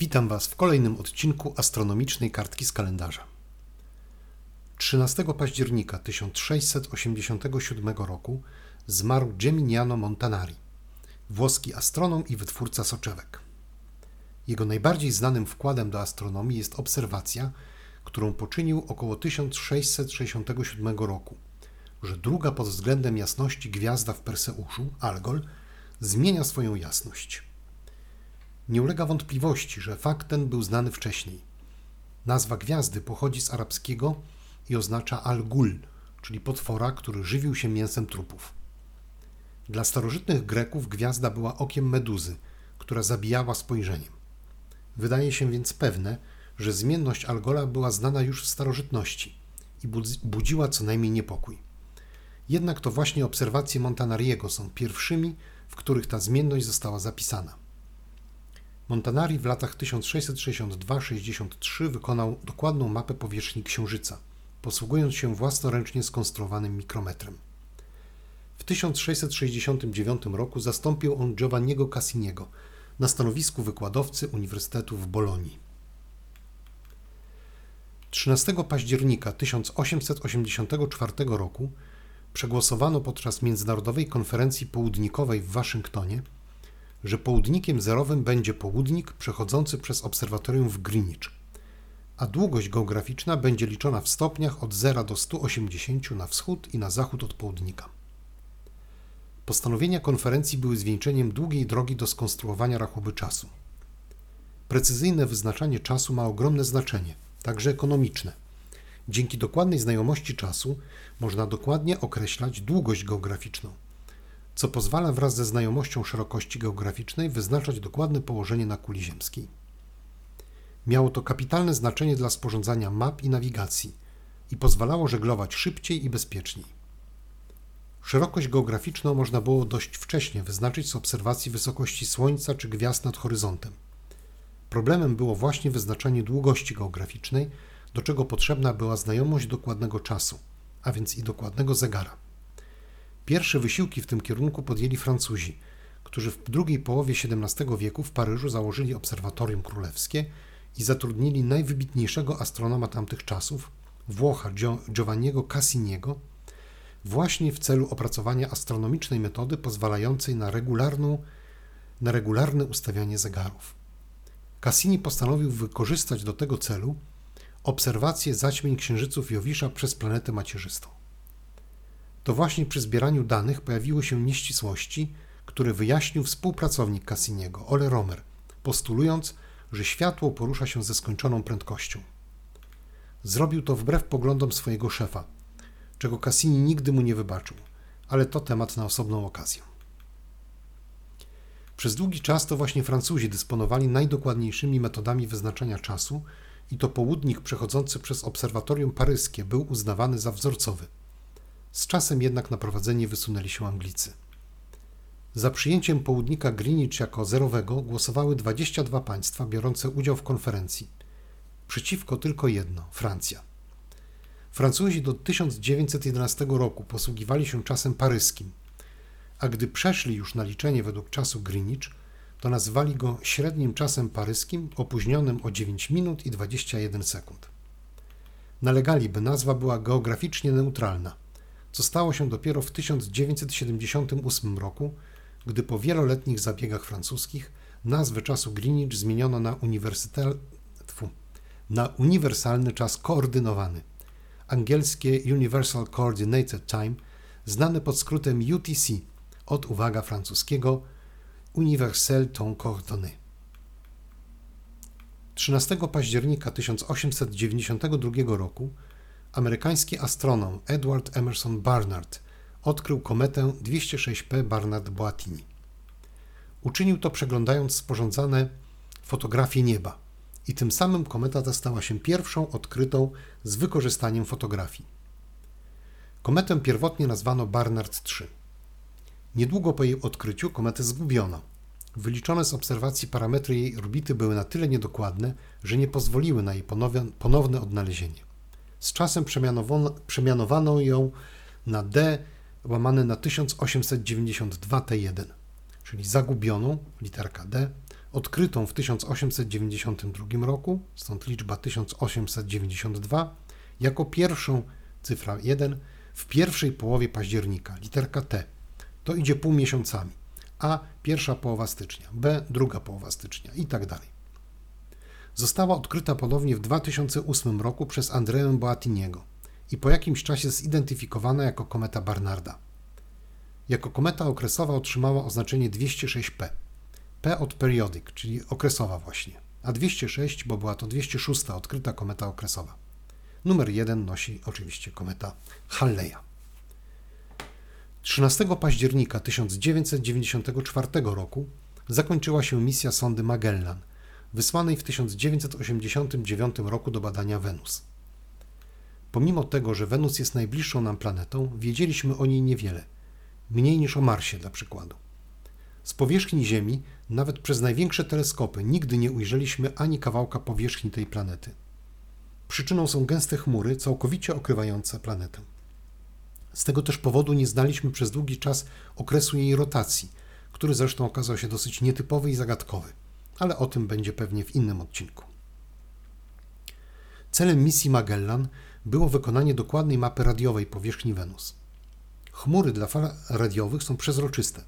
Witam Was w kolejnym odcinku astronomicznej kartki z kalendarza. 13 października 1687 roku zmarł Geminiano Montanari, włoski astronom i wytwórca soczewek. Jego najbardziej znanym wkładem do astronomii jest obserwacja, którą poczynił około 1667 roku, że druga pod względem jasności gwiazda w Perseuszu, Algol, zmienia swoją jasność. Nie ulega wątpliwości, że fakt ten był znany wcześniej. Nazwa gwiazdy pochodzi z arabskiego i oznacza al-gul, czyli potwora, który żywił się mięsem trupów. Dla starożytnych Greków gwiazda była okiem meduzy, która zabijała spojrzeniem. Wydaje się więc pewne, że zmienność Algola była znana już w starożytności i budziła co najmniej niepokój. Jednak to właśnie obserwacje Montanariego są pierwszymi, w których ta zmienność została zapisana. Montanari w latach 1662-63 wykonał dokładną mapę powierzchni Księżyca, posługując się własnoręcznie skonstruowanym mikrometrem. W 1669 roku zastąpił on Giovanniego Cassiniego na stanowisku wykładowcy Uniwersytetu w Bolonii. 13 października 1884 roku przegłosowano podczas Międzynarodowej Konferencji Południkowej w Waszyngtonie że południkiem zerowym będzie południk przechodzący przez obserwatorium w Greenwich, a długość geograficzna będzie liczona w stopniach od 0 do 180 na wschód i na zachód od południka. Postanowienia konferencji były zwieńczeniem długiej drogi do skonstruowania rachuby czasu. Precyzyjne wyznaczanie czasu ma ogromne znaczenie, także ekonomiczne. Dzięki dokładnej znajomości czasu można dokładnie określać długość geograficzną co pozwala wraz ze znajomością szerokości geograficznej wyznaczać dokładne położenie na kuli ziemskiej. Miało to kapitalne znaczenie dla sporządzania map i nawigacji i pozwalało żeglować szybciej i bezpieczniej. Szerokość geograficzną można było dość wcześnie wyznaczyć z obserwacji wysokości Słońca czy gwiazd nad horyzontem. Problemem było właśnie wyznaczanie długości geograficznej, do czego potrzebna była znajomość dokładnego czasu, a więc i dokładnego zegara. Pierwsze wysiłki w tym kierunku podjęli Francuzi, którzy w drugiej połowie XVII wieku w Paryżu założyli obserwatorium królewskie i zatrudnili najwybitniejszego astronoma tamtych czasów, Włocha Giovanniego Cassiniego, właśnie w celu opracowania astronomicznej metody pozwalającej na, regularną, na regularne ustawianie zegarów. Cassini postanowił wykorzystać do tego celu obserwację zaćmień księżyców Jowisza przez planetę macierzystą. To właśnie przy zbieraniu danych pojawiły się nieścisłości, które wyjaśnił współpracownik Cassiniego, Ole Romer, postulując, że światło porusza się ze skończoną prędkością. Zrobił to wbrew poglądom swojego szefa, czego Cassini nigdy mu nie wybaczył, ale to temat na osobną okazję. Przez długi czas to właśnie Francuzi dysponowali najdokładniejszymi metodami wyznaczania czasu i to południk przechodzący przez obserwatorium paryskie był uznawany za wzorcowy – z czasem jednak na prowadzenie wysunęli się Anglicy. Za przyjęciem południka Greenwich jako zerowego głosowały 22 państwa biorące udział w konferencji. Przeciwko tylko jedno Francja. Francuzi do 1911 roku posługiwali się czasem paryskim, a gdy przeszli już na liczenie według czasu Greenwich, to nazwali go średnim czasem paryskim opóźnionym o 9 minut i 21 sekund. Nalegali, by nazwa była geograficznie neutralna – co stało się dopiero w 1978 roku, gdy po wieloletnich zabiegach francuskich nazwę czasu Greenwich zmieniono na, na uniwersalny czas koordynowany, angielskie Universal Coordinated Time, znane pod skrótem UTC, od uwaga francuskiego Universel Temps Coordonné. 13 października 1892 roku amerykański astronom Edward Emerson Barnard odkrył kometę 206P Barnard-Boatini. Uczynił to przeglądając sporządzane fotografie nieba i tym samym kometa ta stała się pierwszą odkrytą z wykorzystaniem fotografii. Kometę pierwotnie nazwano Barnard III. Niedługo po jej odkryciu kometę zgubiono. Wyliczone z obserwacji parametry jej orbity były na tyle niedokładne, że nie pozwoliły na jej ponowne odnalezienie. Z czasem przemianowano, ją na D łamane na 1892 T1, czyli zagubioną, literka D, odkrytą w 1892 roku, stąd liczba 1892, jako pierwszą, cyfra 1, w pierwszej połowie października, literka T. To idzie pół miesiącami. A pierwsza połowa stycznia, B druga połowa stycznia i tak dalej. Została odkryta ponownie w 2008 roku przez Andrzeę Boatiniego i po jakimś czasie zidentyfikowana jako kometa Barnarda. Jako kometa okresowa otrzymała oznaczenie 206P. P od periodic, czyli okresowa właśnie, a 206, bo była to 206 odkryta kometa okresowa. Numer 1 nosi oczywiście kometa Halleya. 13 października 1994 roku zakończyła się misja sondy Magellan, wysłanej w 1989 roku do badania Wenus. Pomimo tego, że Wenus jest najbliższą nam planetą, wiedzieliśmy o niej niewiele, mniej niż o Marsie dla przykładu. Z powierzchni Ziemi, nawet przez największe teleskopy, nigdy nie ujrzeliśmy ani kawałka powierzchni tej planety. Przyczyną są gęste chmury, całkowicie okrywające planetę. Z tego też powodu nie znaliśmy przez długi czas okresu jej rotacji, który zresztą okazał się dosyć nietypowy i zagadkowy, ale o tym będzie pewnie w innym odcinku. Celem misji Magellan było wykonanie dokładnej mapy radiowej powierzchni Wenus. Chmury dla fal radiowych są przezroczyste,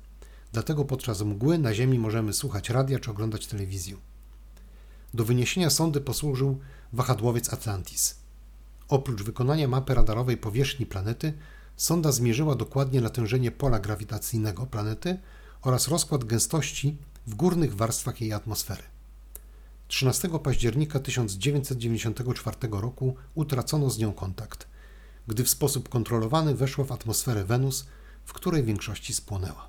dlatego podczas mgły na Ziemi możemy słuchać radia czy oglądać telewizję. Do wyniesienia sondy posłużył wahadłowiec Atlantis. Oprócz wykonania mapy radarowej powierzchni planety, sonda zmierzyła dokładnie natężenie pola grawitacyjnego planety oraz rozkład gęstości w górnych warstwach jej atmosfery. 13 października 1994 roku utracono z nią kontakt, gdy w sposób kontrolowany weszła w atmosferę Wenus, w której w większości spłonęła.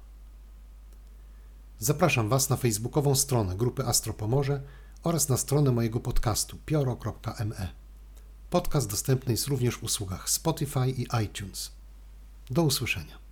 Zapraszam Was na facebookową stronę grupy Astropomorze oraz na stronę mojego podcastu pioro.me. Podcast dostępny jest również w usługach Spotify i iTunes. Do usłyszenia.